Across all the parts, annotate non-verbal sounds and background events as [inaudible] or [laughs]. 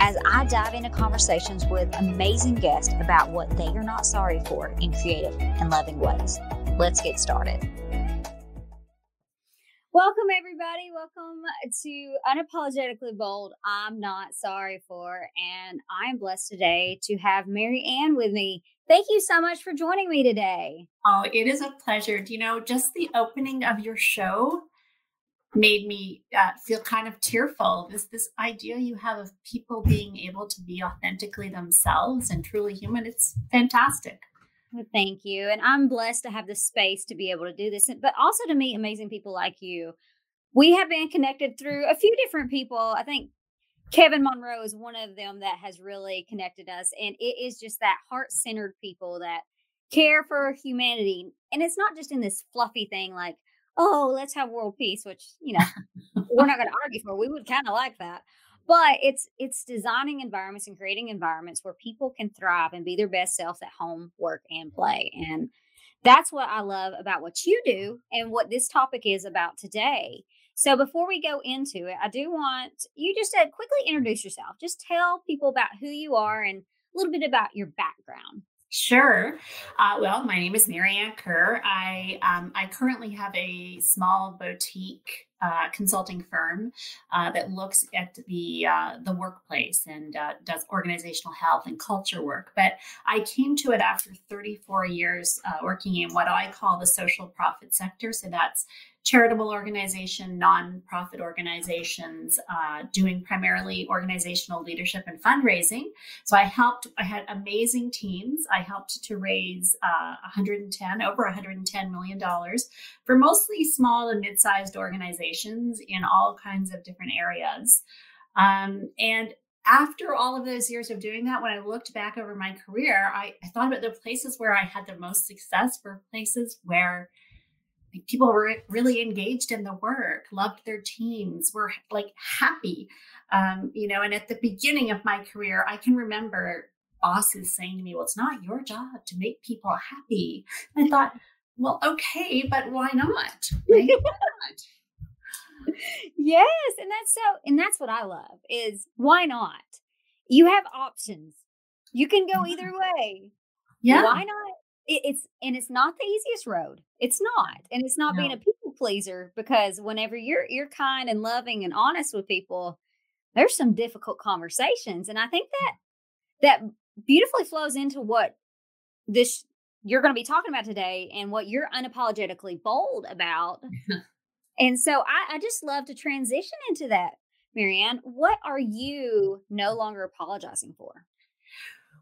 as I dive into conversations with amazing guests about what they are not sorry for in creative and loving ways. Let's get started. Welcome, everybody. Welcome to Unapologetically Bold. I'm not sorry for, and I am blessed today to have Marianne with me. Thank you so much for joining me today. Oh, it is a pleasure. Do you know, just the opening of your show made me uh, feel kind of tearful. This this idea you have of people being able to be authentically themselves and truly human. It's fantastic. Well, thank you. And I'm blessed to have the space to be able to do this, but also to meet amazing people like you. We have been connected through a few different people. I think Kevin Monroe is one of them that has really connected us. And it is just that heart centered people that care for humanity. And it's not just in this fluffy thing like, oh, let's have world peace, which, you know, we're not going to argue for. We would kind of like that. But it's it's designing environments and creating environments where people can thrive and be their best selves at home work and play. And that's what i love about what you do and what this topic is about today. So before we go into it i do want you just to quickly introduce yourself. Just tell people about who you are and a little bit about your background Sure. Uh, well, my name is Marianne Kerr. I um, I currently have a small boutique uh, consulting firm uh, that looks at the uh, the workplace and uh, does organizational health and culture work. But I came to it after 34 years uh, working in what I call the social profit sector. So that's charitable organization, nonprofit organizations, uh, doing primarily organizational leadership and fundraising. So I helped, I had amazing teams. I helped to raise uh, 110, over 110 million dollars for mostly small and mid-sized organizations in all kinds of different areas. Um, and after all of those years of doing that, when I looked back over my career, I, I thought about the places where I had the most success were places where people were really engaged in the work, loved their teams, were like happy. Um, you know, and at the beginning of my career, I can remember bosses saying to me, Well, it's not your job to make people happy. And I thought, Well, okay, but why not? Right? yes. And that's so, and that's what I love is why not? You have options. You can go either way. Yeah. Why not it's and it's not the easiest road. It's not, and it's not no. being a people pleaser because whenever you're you're kind and loving and honest with people, there's some difficult conversations, and I think that mm. that beautifully flows into what this you're going to be talking about today and what you're unapologetically bold about. [laughs] and so I, I just love to transition into that, Marianne. What are you no longer apologizing for?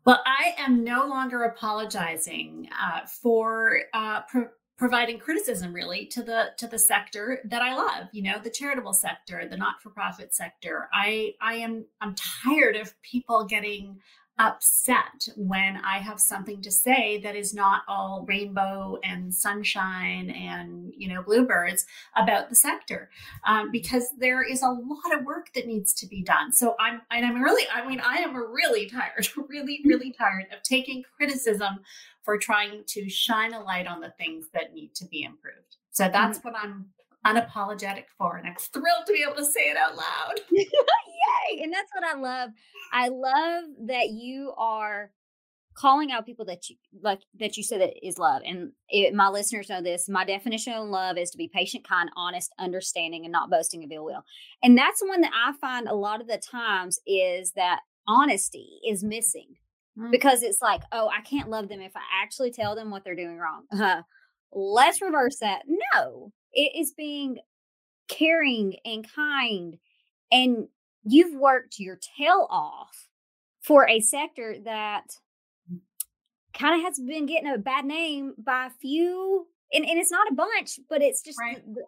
Well, I am no longer apologizing uh, for uh, pro- providing criticism, really, to the to the sector that I love. You know, the charitable sector, the not for profit sector. I I am I'm tired of people getting upset when I have something to say that is not all rainbow and sunshine and you know bluebirds about the sector, um, because there is a lot of work that needs to be done. So I'm and I'm really I mean I am really tired, [laughs] really really tired of taking criticism for trying to shine a light on the things that need to be improved. So that's mm-hmm. what I'm unapologetic for. And I'm thrilled to be able to say it out loud. [laughs] Yay. And that's what I love. I love that you are calling out people that you like that you said that is love and it, my listeners know this my definition of love is to be patient kind honest understanding and not boasting of ill will and that's one that i find a lot of the times is that honesty is missing mm-hmm. because it's like oh i can't love them if i actually tell them what they're doing wrong uh, [laughs] let's reverse that no it is being caring and kind. And you've worked your tail off for a sector that kind of has been getting a bad name by a few, and, and it's not a bunch, but it's just Right. the-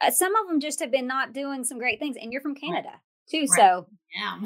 uh, some of them just have been not doing some great things. And you're from Canada too, Right. so Yeah.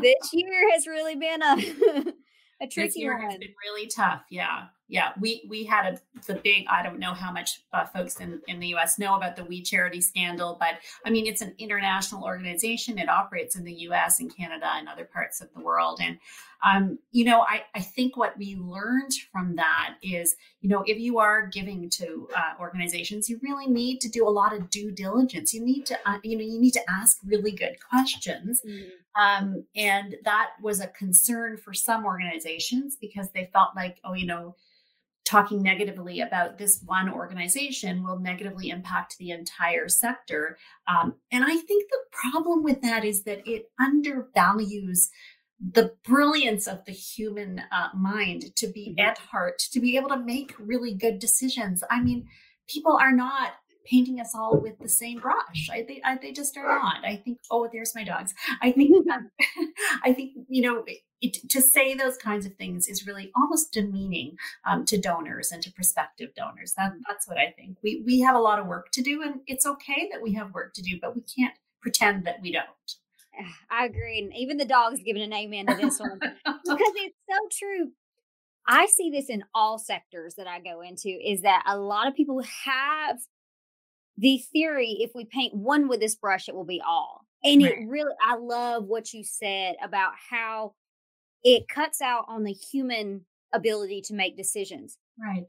this [laughs] year has really been a [laughs] a this tricky year has been really tough. Yeah, yeah. We we had a the big. I don't know how much uh, folks in in the U.S. know about the We Charity scandal, but I mean it's an international organization. It operates in the U.S. and Canada and other parts of the world. And um, you know, I I think what we learned from that is, you know, if you are giving to uh, organizations, you really need to do a lot of due diligence. You need to uh, you know you need to ask really good questions Mhm. um, and that was a concern for some organizations because they felt like, oh, you know, talking negatively about this one organization will negatively impact the entire sector. Um, and I think the problem with that is that it undervalues the brilliance of the human uh, mind to be Mhm. at heart, to be able to make really good decisions. I mean, people are not painting us all with the same brush. I think I, they just are not. I think. Oh, there's my dogs. I think. um, [laughs] I think you know it, to say those kinds of things is really almost demeaning um, to donors and to prospective donors. That, that's what I think. We we have a lot of work to do, and it's okay that we have work to do, but we can't pretend that we don't. [sighs] I agree. And even the dog's giving an amen to this one because [laughs] it's so true. I see this in all sectors that I go into is that a lot of people have the theory if we paint one with this brush, it will be all. And it really, I love what you said about how it cuts out on the human ability to make decisions. Right.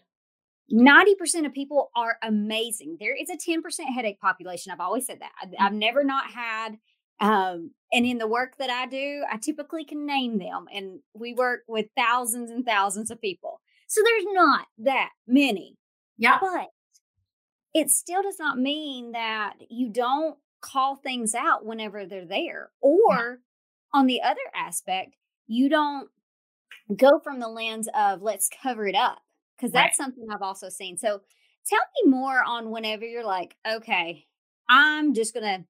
90% of people are amazing. There is a 10% headache population. I've always said that. I, mm. I've never not had um and in the work that I do, I typically can name them and we work with thousands and thousands of people. So there's not that many. Yeah. But it still does not mean that you don't call things out whenever they're there. Or on the other aspect, you don't go from the lens of let's cover it up because that's something I've also seen. So tell me more on whenever you're like, okay, I'm just gonna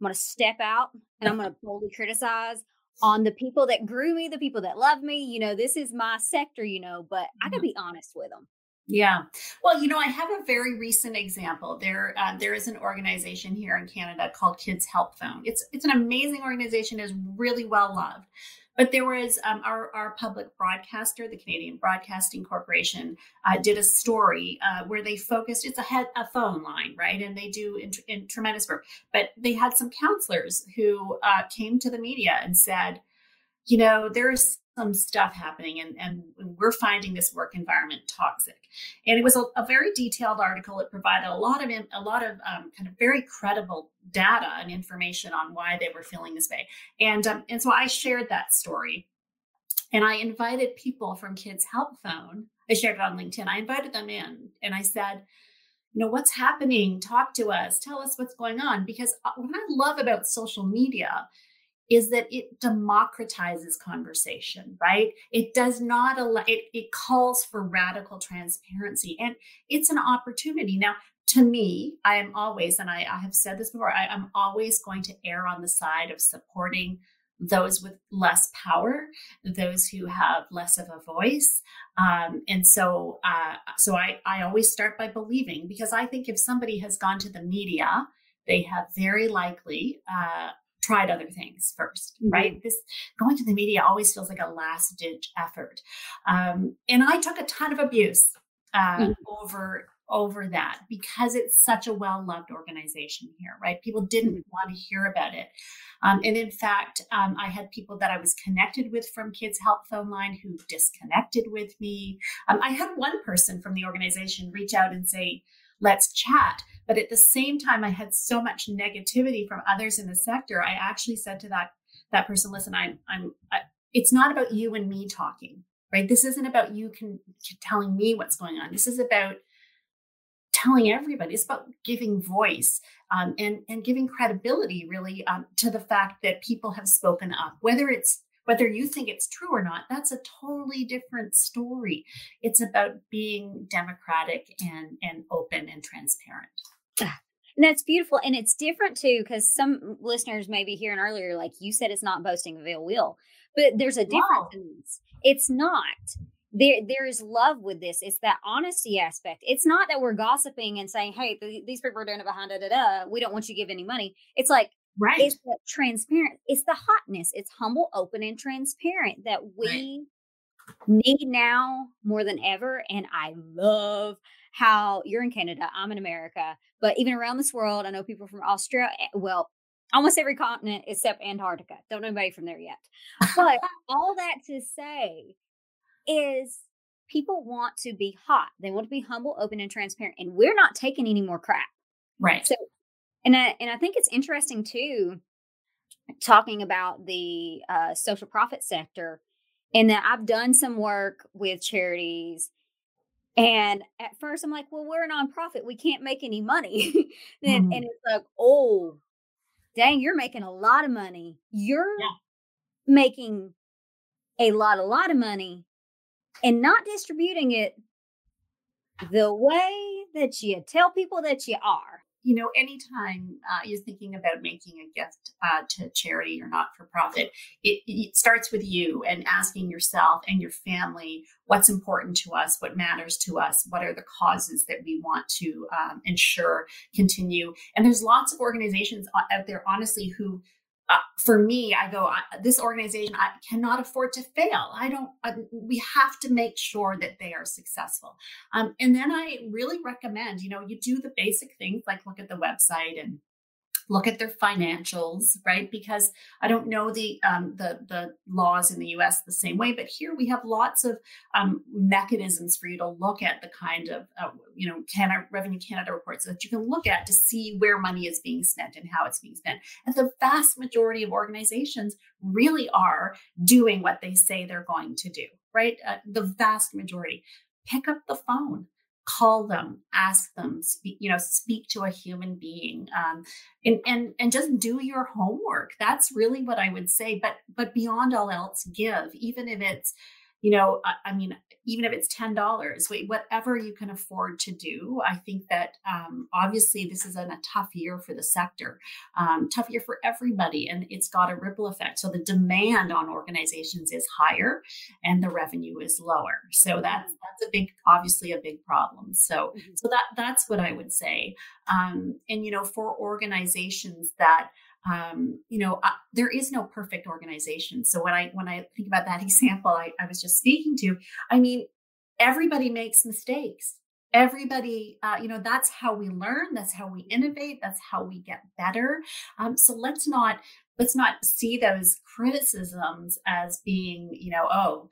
I'm gonna step out and I'm gonna [laughs] boldly criticize on the people that grew me, the people that love me. You know, this is my sector, you know, but I gotta Mhm. be honest with them. Yeah. Well, you know, I have a very recent example. There, uh, there is an organization here in Canada called Kids Help Phone. It's it's an amazing organization. is really well loved. But there was um, our our public broadcaster, the Canadian Broadcasting Corporation, uh, did a story uh, where they focused. It's a head a phone line, right? And they do in, in tremendous work. But they had some counselors who uh, came to the media and said, you know, there's some stuff happening and, and we're finding this work environment toxic. And it was a, a very detailed article. It provided a lot of, a lot of um, kind of very credible data and information on why they were feeling this way. And, um, and so I shared that story and I invited people from Kids Help Phone. I shared it on LinkedIn. I invited them in and I said, you know, what's happening? Talk to us. Tell us what's going on. Because uh, what I love about social media is that it democratizes conversation, right? It does not allow, it, it calls for radical transparency and it's an opportunity. Now, to me, I am always, and I, I have said this before, I, I'm always going to err on the side of supporting those with less power, those who have less of a voice. Um, and so, uh, so I, I always start by believing because I think if somebody has gone to the media, they have very likely uh, tried other things 1st Mhm. right? This going to the media always feels like a last ditch effort. Um, and I took a ton of abuse uh, Mhm. over over that because it's such a well loved organization here, right? People didn't Mhm. want to hear about it. Um, and in fact, um, I had people that I was connected with from Kids Help Phone Line who disconnected with me. Um, I had one person from the organization reach out and say, let's chat. But at the same time, I had so much negativity from others in the sector. I actually said to that that person, listen, I'm, I'm, I, it's not about you and me talking, right? This isn't about you can telling me what's going on. This is about telling everybody. It's about giving voice um, and and giving credibility, really, um, to the fact that people have spoken up, whether it's whether you think it's true or not. That's a totally different story. It's about being democratic and and open and transparent. Ah, and that's beautiful. And it's different too, because some listeners may be hearing earlier, like you said, it's not boasting of ill will, but there's a difference No. in this. It's not. there there is love with this. It's that honesty aspect. It's not that we're gossiping and saying, "Hey, th- these people are doing it behind da da da." We don't want you to give any money. It's like right. It's the transparent. It's the hotness. It's humble, open, and transparent that we right. need now more than ever. And I love how you're in Canada. I'm in America, but even around this world, I know people from Australia. Eh, well, almost every continent except Antarctica. Don't know anybody from there yet. But [laughs] all that to say is people want to be hot. They want to be humble, open, and transparent. And we're not taking any more crap. Right. So and I, and I think it's interesting too, talking about the uh, social profit sector, and that I've done some work with charities. And at first, I'm like, well, we're a nonprofit. We can't make any money. [laughs] and, mm-hmm. and it's like, oh, dang, you're making a lot of money. You're yeah. making a lot, a lot of money and not distributing it the way that you tell people that you are you know, anytime uh, you're thinking about making a gift uh, to charity or not for profit, it, it, starts with you and asking yourself and your family what's important to us, what matters to us, what are the causes that we want to um, ensure continue. And there's lots of organizations uh, out there, honestly, who uh, for me, I go, this organization I cannot afford to fail. I don't, I, we have to make sure that they are successful. Um, and then I really recommend, you know, you do the basic things like look at the website and look at their financials, right? Because I don't know the um, the the laws in the U.S. the same way, but here we have lots of um, mechanisms for you to look at the kind of uh, you know Canada Revenue Canada reports that you can look at to see where money is being spent and how it's being spent. And the vast majority of organizations really are doing what they say they're going to do, right? Uh, the vast majority. Pick up the phone call them ask them speak you know speak to a human being um, and and and just do your homework. That's really what i would say but but beyond all else give even if it's you know I, I mean even if it's ten dollars, whatever you can afford to do. I think that um, obviously this is a tough year for the sector, um, tough year for everybody, and it's got a ripple effect. So the demand on organizations is higher, and the revenue is lower. So that's that's a big, obviously a big problem. So mm-hmm. so that that's what I would say. Um, and you know, for organizations that um, you know uh, there is no perfect organization. So when i when i think about that [laughs] example I, I was just speaking to i mean everybody makes mistakes. Everybody uh, you know that's how we learn. That's how we innovate. That's how we get better. Um, so let's not let's not see those criticisms as being you know oh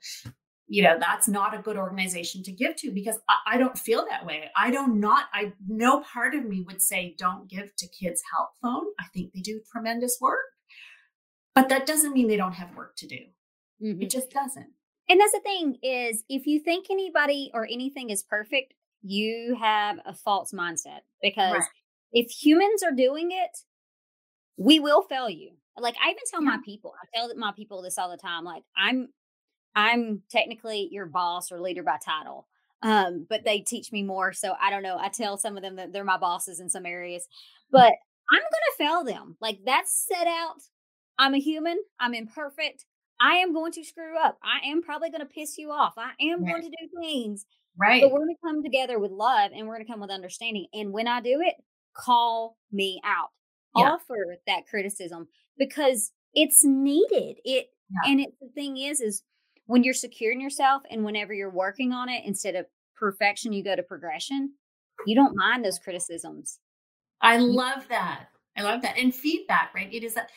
you know that's not a good organization to give to because I, I, don't feel that way i don't not i no part of me would say don't give to kids help phone i think they do tremendous work but that doesn't mean they don't have work to do mm-hmm. it just doesn't and that's the thing is if you think anybody or anything is perfect you have a false mindset because right. if humans are doing it we will fail you like i even tell yeah. my people i tell my people this all the time like i'm I'm technically your boss or leader by title. Um, but they teach me more. So I don't know. I tell some of them that they're my bosses in some areas, but I'm going to fail them. Like that's set out. I'm a human. I'm imperfect. I am going to screw up. I am probably going to piss you off. I am right. going to do things. Right. But we're going to come together with love and we're going to come with understanding. And when I do it, call me out. Yeah. Offer that criticism because it's needed. It yeah. and it the thing is is when you're secure in yourself and whenever you're working on it, instead of perfection, you go to progression, you don't mind those criticisms. I love that. I love that. And feedback, right? It is that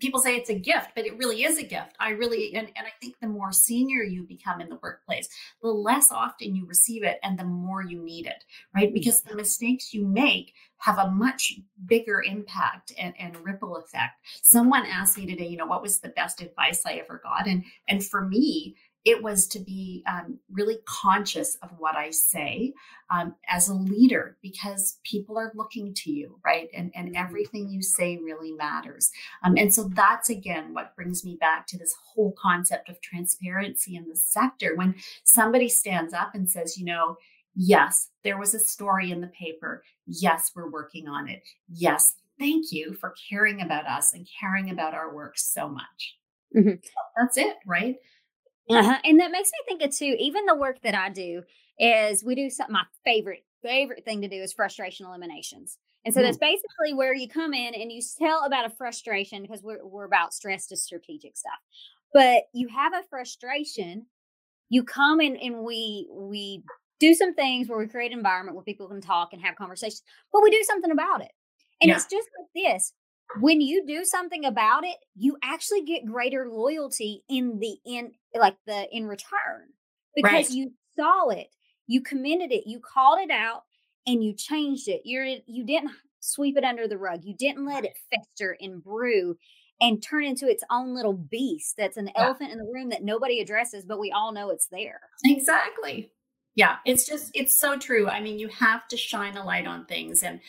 people say it's a gift, but it really is a gift. I really, and, and I think the more senior you become in the workplace, the less often you receive it and the more you need it, right? Because the mistakes you make have a much bigger impact and, and ripple effect. Someone asked me today, you know, what was the best advice I ever got? And, and for me, it was to be um, really conscious of what I say um, as a leader because people are looking to you, right? And, and mm-hmm. everything you say really matters. Um, and so that's again what brings me back to this whole concept of transparency in the sector. When somebody stands up and says, you know, yes, there was a story in the paper. Yes, we're working on it. Yes, thank you for caring about us and caring about our work so much. Mm-hmm. that's it, right? Uh-huh. And that makes me think of too, even the work that I do is we do something, my favorite, favorite thing to do is frustration eliminations. And so mm. that's basically where you come in and you tell about a frustration because we're, we're about stress to strategic stuff. But you have a frustration, you come in and we, we do some things where we create an environment where people can talk and have conversations, but we do something about it. And yeah. it's just like this when you do something about it, you actually get greater loyalty in the in like the in return because right. you saw it, you commended it, you called it out, and you changed it. You're you didn't sweep it under the rug. You didn't let it fester and brew and turn into its own little beast that's an yeah. elephant in the room that nobody addresses, but we all know it's there. Exactly. Yeah, it's just it's so true. I mean, you have to shine a light on things and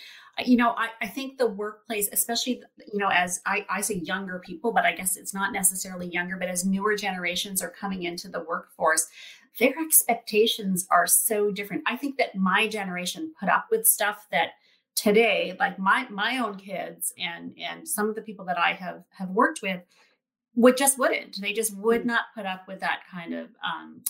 you know, I, I think the workplace, especially, you know, as I, I say younger people, but I guess it's not necessarily younger, but as newer generations are coming into the workforce, their expectations are so different. I think that my generation put up with stuff that today, like my my own kids and and some of the people that I have have worked with, would just wouldn't. They just would mm. not put up with that kind of um,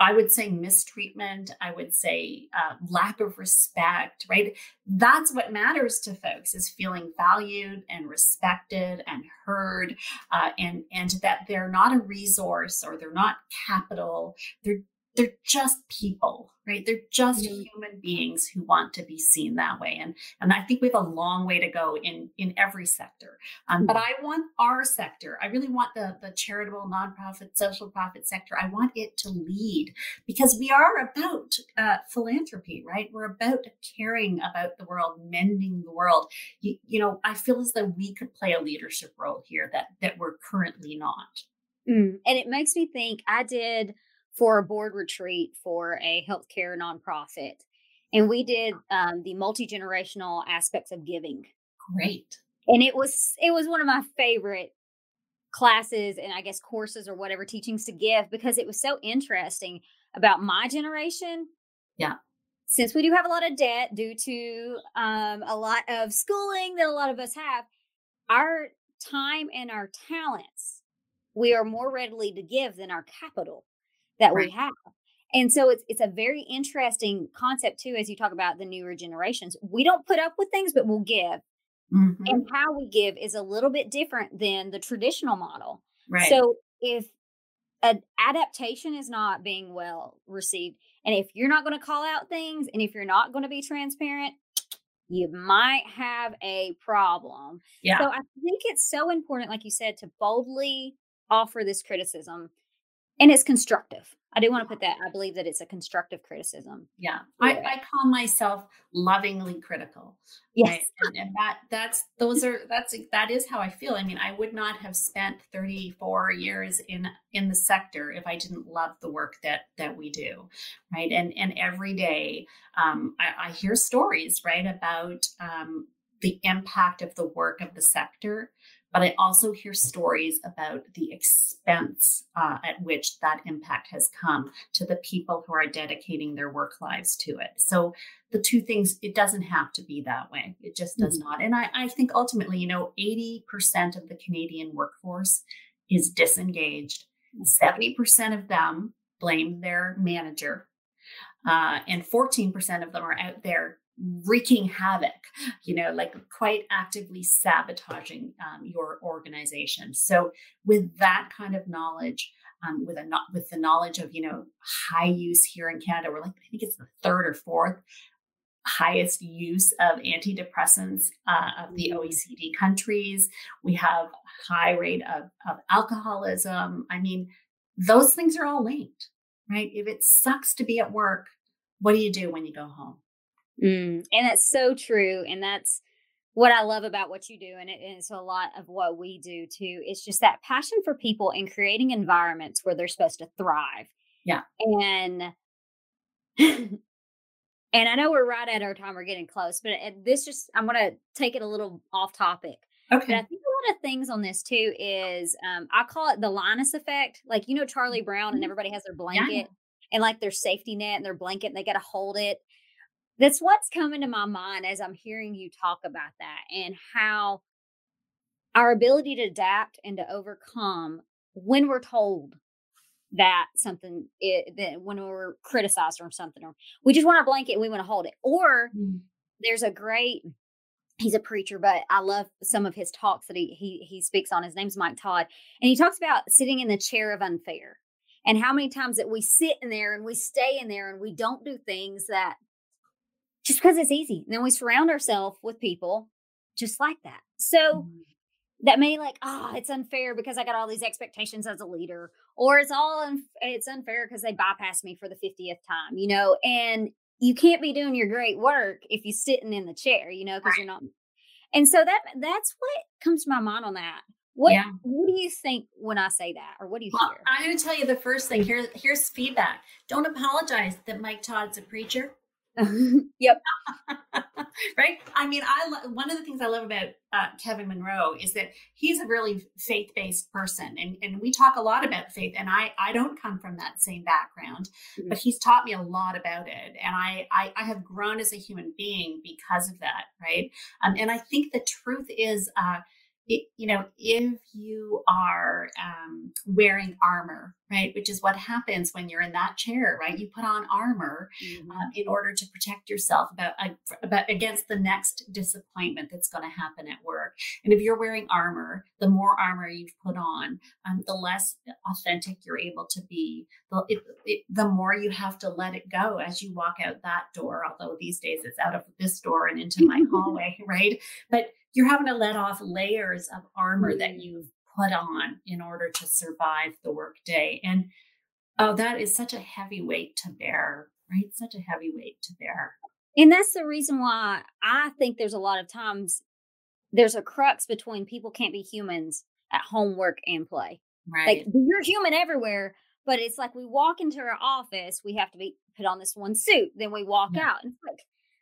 I would say mistreatment. I would say uh, lack of respect, right? That's what matters to folks is feeling valued and respected and heard, uh, and and that they're not a resource or they're not capital. They're they're just people, right? They're just mm-hmm. human beings who want to be seen that way. And, and I think we have a long way to go in, in every sector. Um. But I want our sector, I really want the, the charitable, nonprofit, social profit sector, I want it to lead because we are about uh, philanthropy, right? We're about caring about the world, mending the world. You, you know, I feel as though we could play a leadership role here that, that we're currently not. Mm. And it makes me think I did for a board retreat for a healthcare nonprofit. And we did um, the multi generational aspects of giving. Great. And it was it was one of my favorite classes and I guess courses or whatever teachings to give because it was so interesting about my generation. Yeah. Since we do have a lot of debt due to um, a lot of schooling that a lot of us have, our time and our talents we are more readily to give than our capital that right. we have. And so it's it's a very interesting concept too, as you talk about the newer generations. We don't put up with things, but we'll give. Mm-hmm. And how we give is a little bit different than the traditional model. Right. So if an adaptation is not being well received, and if you're not going to call out things, and if you're not going to be transparent, you might have a problem. Yeah. So I think it's so important, like you said, to boldly offer this criticism and it's constructive. I do want to put that. I believe that it's a constructive criticism. Yeah, I, I call myself lovingly critical. Yes, right? and, and, that that's those are that's that is how I feel. I mean, I would not have spent 34 years in in the sector if I didn't love the work that that we do, right? And and every day, um, I, I hear stories right about um, the impact of the work of the sector but I also hear stories about the expense uh, at which that impact has come to the people who are dedicating their work lives to it. So the two things, it doesn't have to be that way. It just does mm-hmm. not. And I, I think ultimately, you know, 80% of the Canadian workforce is disengaged. 70% of them blame their manager. Uh, and 14% of them are out there wreaking havoc, you know, like quite actively sabotaging um, your organization. So, with that kind of knowledge, um, with a with the knowledge of you know high use here in Canada, we're like I think it's the third or fourth highest use of antidepressants uh, of the mm. OECD countries. We have high rate of, of alcoholism. I mean, those things are all linked, right? If it sucks to be at work, what do you do when you go home? Mm, and that's so true. And that's what I love about what you do. And, it, it's a lot of what we do too. It's just that passion for people and creating environments where they're supposed to thrive. Yeah. And, [laughs] and I know we're right at our time. We're getting close, but this just, I'm going to take it a little off topic. Okay. But I think a lot of things on this too is um, I call it the Linus effect. Like, you know, Charlie Brown and mm-hmm. everybody has their blanket yeah. and like their safety net and their blanket and they got to hold it that's what's coming to my mind as I'm hearing you talk about that and how our ability to adapt and to overcome when we're told that something it, that when we're criticized or something or we just want a blanket and we want to hold it or mm. there's a great he's a preacher but i love some of his talks that he he he speaks on his name's mike todd and he talks about sitting in the chair of unfair and how many times that we sit in there and we stay in there and we don't do things that just because it's easy and then we surround ourselves with people just like that. So mm that may like oh it's unfair because i got all these expectations as a leader or it's all un- it's unfair because they bypassed me for the 50th time you know and you can't be doing your great work if you're sitting in the chair you know because right. you're not and so that that's what comes to my mind on that. What yeah. what do you think when i say that or what do you well, hear i'm going to tell you the first thing here here's feedback. Don't apologize that mike todd's a preacher [laughs] yep. [laughs] right. I mean, I lo- one of the things I love about uh, Kevin Monroe is that he's a really faith based person, and and we talk a lot about faith. And I I don't come from that same background, mm-hmm. but he's taught me a lot about it, and I, I I have grown as a human being because of that. Right. Um, and I think the truth is. Uh, it, you know, if you are um, wearing armor, right, which is what happens when you're in that chair, right? You put on armor mm-hmm. um, in order to protect yourself about, uh, about against the next disappointment that's going to happen at work. And if you're wearing armor, the more armor you've put on, um, the less authentic you're able to be. The, it, it, the more you have to let it go as you walk out that door. Although these days it's out of this door and into my [laughs] hallway, right? But you're having to let off layers of armor that mm. you've put on in order to survive the workday. And oh, that is such a heavy weight to bear, right? Such a heavy weight to bear. And that's the reason why I think there's a lot of times there's a crux between people can't be humans at home, work, and play. Right. Like you're human everywhere, but it's like we walk into our office, we have to be put on this one suit, then we walk yeah. out. And it's like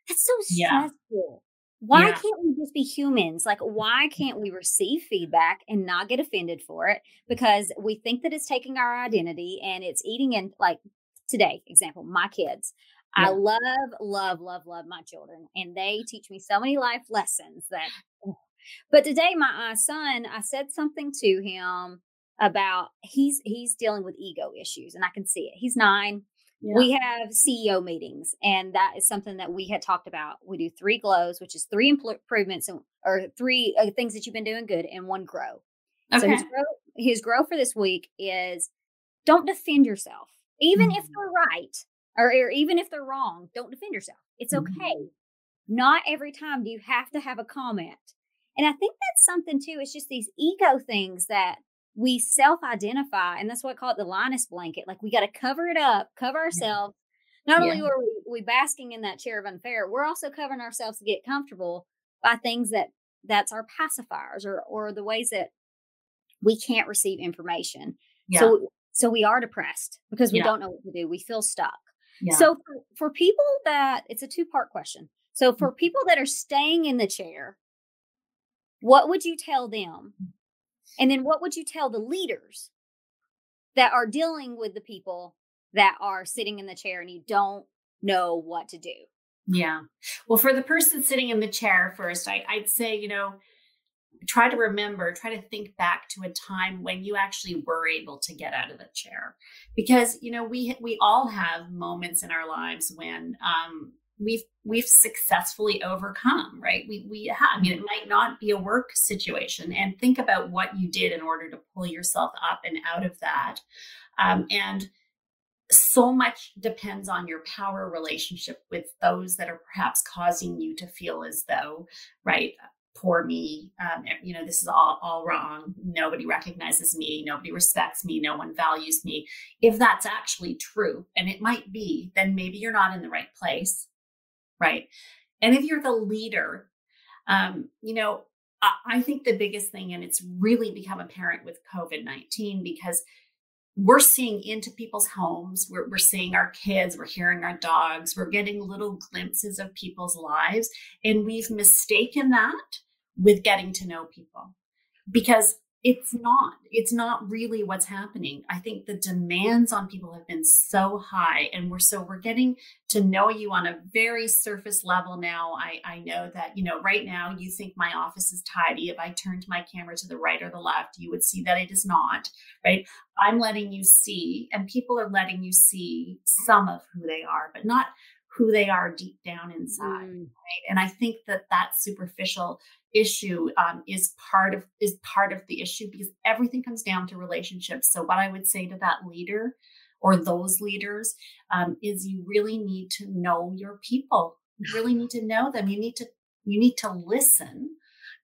that's so stressful. Why yeah. can't we just be humans? Like, why can't we receive feedback and not get offended for it? Because we think that it's taking our identity and it's eating in, like today, example, my kids. Yeah. I love, love, love, love my children, and they teach me so many life lessons that. [sighs] But today, my uh, son, I said something to him about he's he's dealing with ego issues, and I can see it. He's nine. Yeah. We have CEO meetings, and that is something that we had talked about. We do three glows, which is three improvements and, or three uh, things that you've been doing good, and one grow. Okay. So his grow, his grow for this week is don't defend yourself, even mm-hmm. if they're right or, or, even if they're wrong. Don't defend yourself. It's okay. Mm-hmm. Not every time do you have to have a comment, and I think that's something too. It's just these ego things that we self identify, and that's what I call it the Linus blanket. Like we got to cover it up, cover ourselves. Not yeah. only are we, we basking in that chair of unfair, we're also covering ourselves to get comfortable by things that that's our pacifiers or or the ways that we can't receive information. Yeah. So so we are depressed because we yeah. don't know what to do. We feel stuck. So for, for people that it's a two part question. So for mm. people that are staying in the chair, what would you tell them and then what would you tell the leaders that are dealing with the people that are sitting in the chair and you don't know what to do? Yeah. Well, for the person sitting in the chair first, I, would say, you know, try to remember, try to think back to a time when you actually were able to get out of the chair, because you know we we all have moments in our lives when um, we've we've successfully overcome right? We we have, i mean it might not be a work situation. And think about what you did in order to pull yourself up and out of that. Um, and so much depends on your power relationship with those that are perhaps causing you to feel as though right poor me um, you know this is all, all wrong. Nobody recognizes me. Nobody respects me. No one values me. If that's actually true and it might be then maybe you're not in the right place right? And if you're the leader, um, you know, I, I think the biggest thing, and it's really become apparent with COVID 19 because we're seeing into people's homes, we're, we're seeing our kids, we're hearing our dogs, we're getting little glimpses of people's lives. And we've mistaken that with getting to know people because it's not. It's not really what's happening. I think the demands on people have been so high and we're so we're getting to know you on a very surface level now. I i know that you know right now you think my office is tidy. If i turned my camera to the right or the left you would see that it is not right? I'm letting you see and people are letting you see some of who they are but not who they are deep down inside mm. right? And i think that that superficial issue um, is part of is part of the issue because everything comes down to relationships. So what i would say to that leader or those leaders um, is you really need to know your people. You [sighs] really need to know them. You need to you need to listen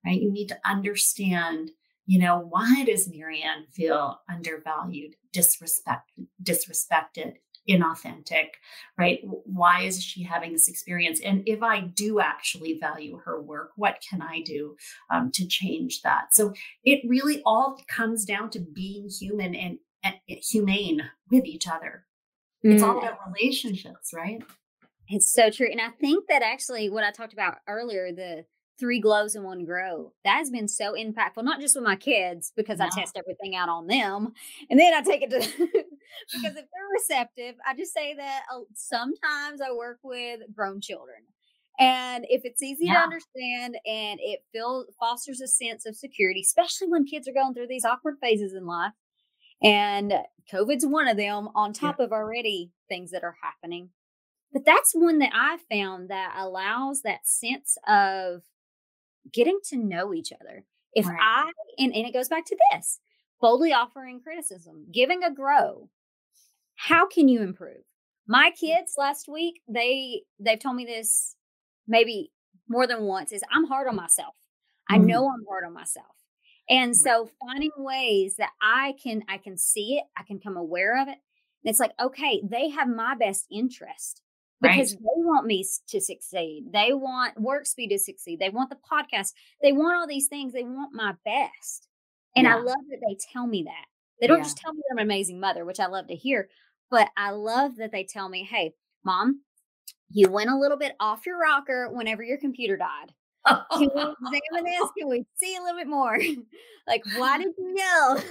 right? You need to understand you know why does marianne feel undervalued disrespect disrespected inauthentic, right? Why is she having this experience? And if I do actually value her work, what can I do um, to change that? So it really all comes down to being human and, and humane with each other. It's mm. all about relationships, right? It's so true. And I think that actually what I talked about earlier, the three glows and one grow. That has been so impactful, not just with my kids, because I test everything out on them. And then I take it to, [laughs] because if they're receptive, I just say that uh, sometimes I work with grown children. And if it's easy yeah. to understand and it feels fosters a sense of security, especially when kids are going through these awkward phases in life. And COVID's one of them on top yeah. of already things that are happening. But that's one that I found that allows that sense of getting to know each other. If right. I, and, and it goes back to this boldly offering criticism, giving a grow, how can you improve? My kids last week, they they've told me this maybe more than once is I'm hard on myself. I mm-hmm. know I'm hard on myself. And so finding ways that I can I can see it, I can come aware of it. And it's like, okay, they have my best interest because right. they want me to succeed. They want WorkSpeed to succeed. They want the podcast. They want all these things. They want my best. And yeah. I love that they tell me that. They don't yeah. just tell me I'm an amazing mother, which I love to hear, but I love that they tell me, hey, mom, you went a little bit off your rocker whenever your computer died. Can we examine this? [laughs] Can we see a little bit more? [laughs] like, why [laughs] did you yell?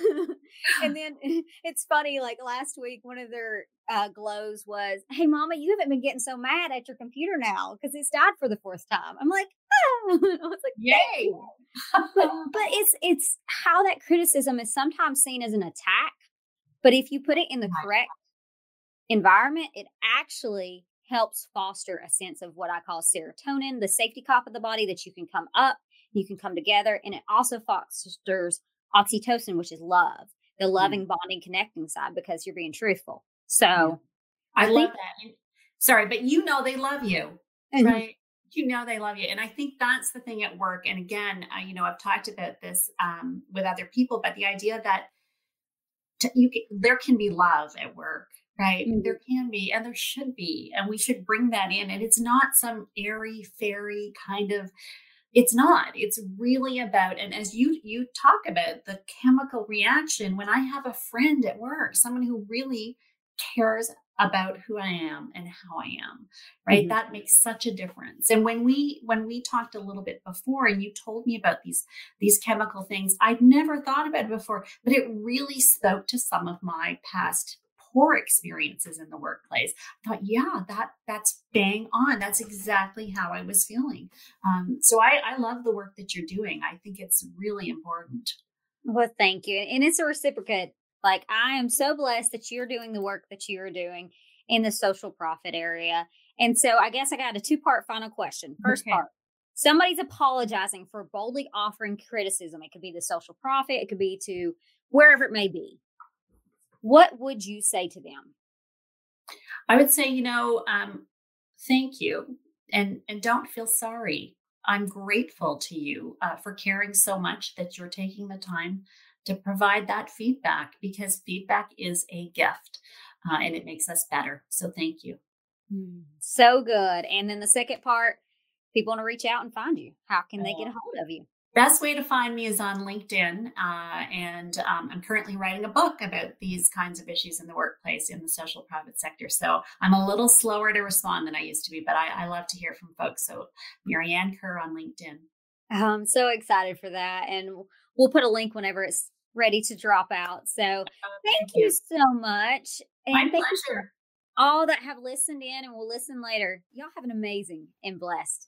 and then it's funny, like last week, one of their uh, glows was, Hey, mama, you haven't been getting so mad at your computer now because it's died for the fourth time. I'm like, Oh, I was like, Yay. but, but it's, it's how that criticism is sometimes seen as an attack. But if you put it in the correct environment, it actually helps foster a sense of what I call serotonin, the safety cop of the body that you can come up, you can come together. And it also fosters oxytocin, which is love, the mm. loving, mm. bonding, connecting side because you're being truthful. So yeah. I, I love that. Sorry, but you know they love you, mm-hmm. right? You know they love you, and I think that's the thing at work. And again, I, you know, I've talked about this um, with other people, but the idea that you can, there can be love at work right? Mm-hmm. There can be, and there should be, and we should bring that in. And it's not some airy fairy kind of. It's not. It's really about, and as you you talk about the chemical reaction. When I have a friend at work, someone who really cares about who I am and how I am, right? Mm-hmm. That makes such a difference. And when we when we talked a little bit before and you told me about these these chemical things, I'd never thought about it before, but it really spoke to some of my past poor experiences in the workplace. I thought, yeah, that that's bang on. That's exactly how I was feeling. Um, so I, I love the work that you're doing. I think it's really important. Well, thank you. And it's a reciprocate. Like I am so blessed that you're doing the work that you're doing in the social profit area. And so I guess I got a two part final question. First okay. part somebody's apologizing for boldly offering criticism. It could be the social profit, it could be to wherever it may be what would you say to them? I would say, you know, um, thank you, and and don't feel sorry. I'm grateful to you uh, for caring so much that you're taking the time to provide that feedback because feedback is a gift uh, and it makes us better. So thank you. Mm, so good. And then the second part, people want to reach out and find you. How can they get a hold of you? Best way to find me is on LinkedIn. Uh, and um, I'm currently writing a book about these kinds of issues in the workplace in the social private sector. So I'm a little slower to respond than I used to be, but I, I love to hear from folks. So Marianne Kerr on LinkedIn. I'm so excited for that. And we'll put a link whenever it's ready to drop out. So thank, thank you. you. so much. And My thank you pleasure. all that have listened in and will listen later. Y'all have an amazing and blessed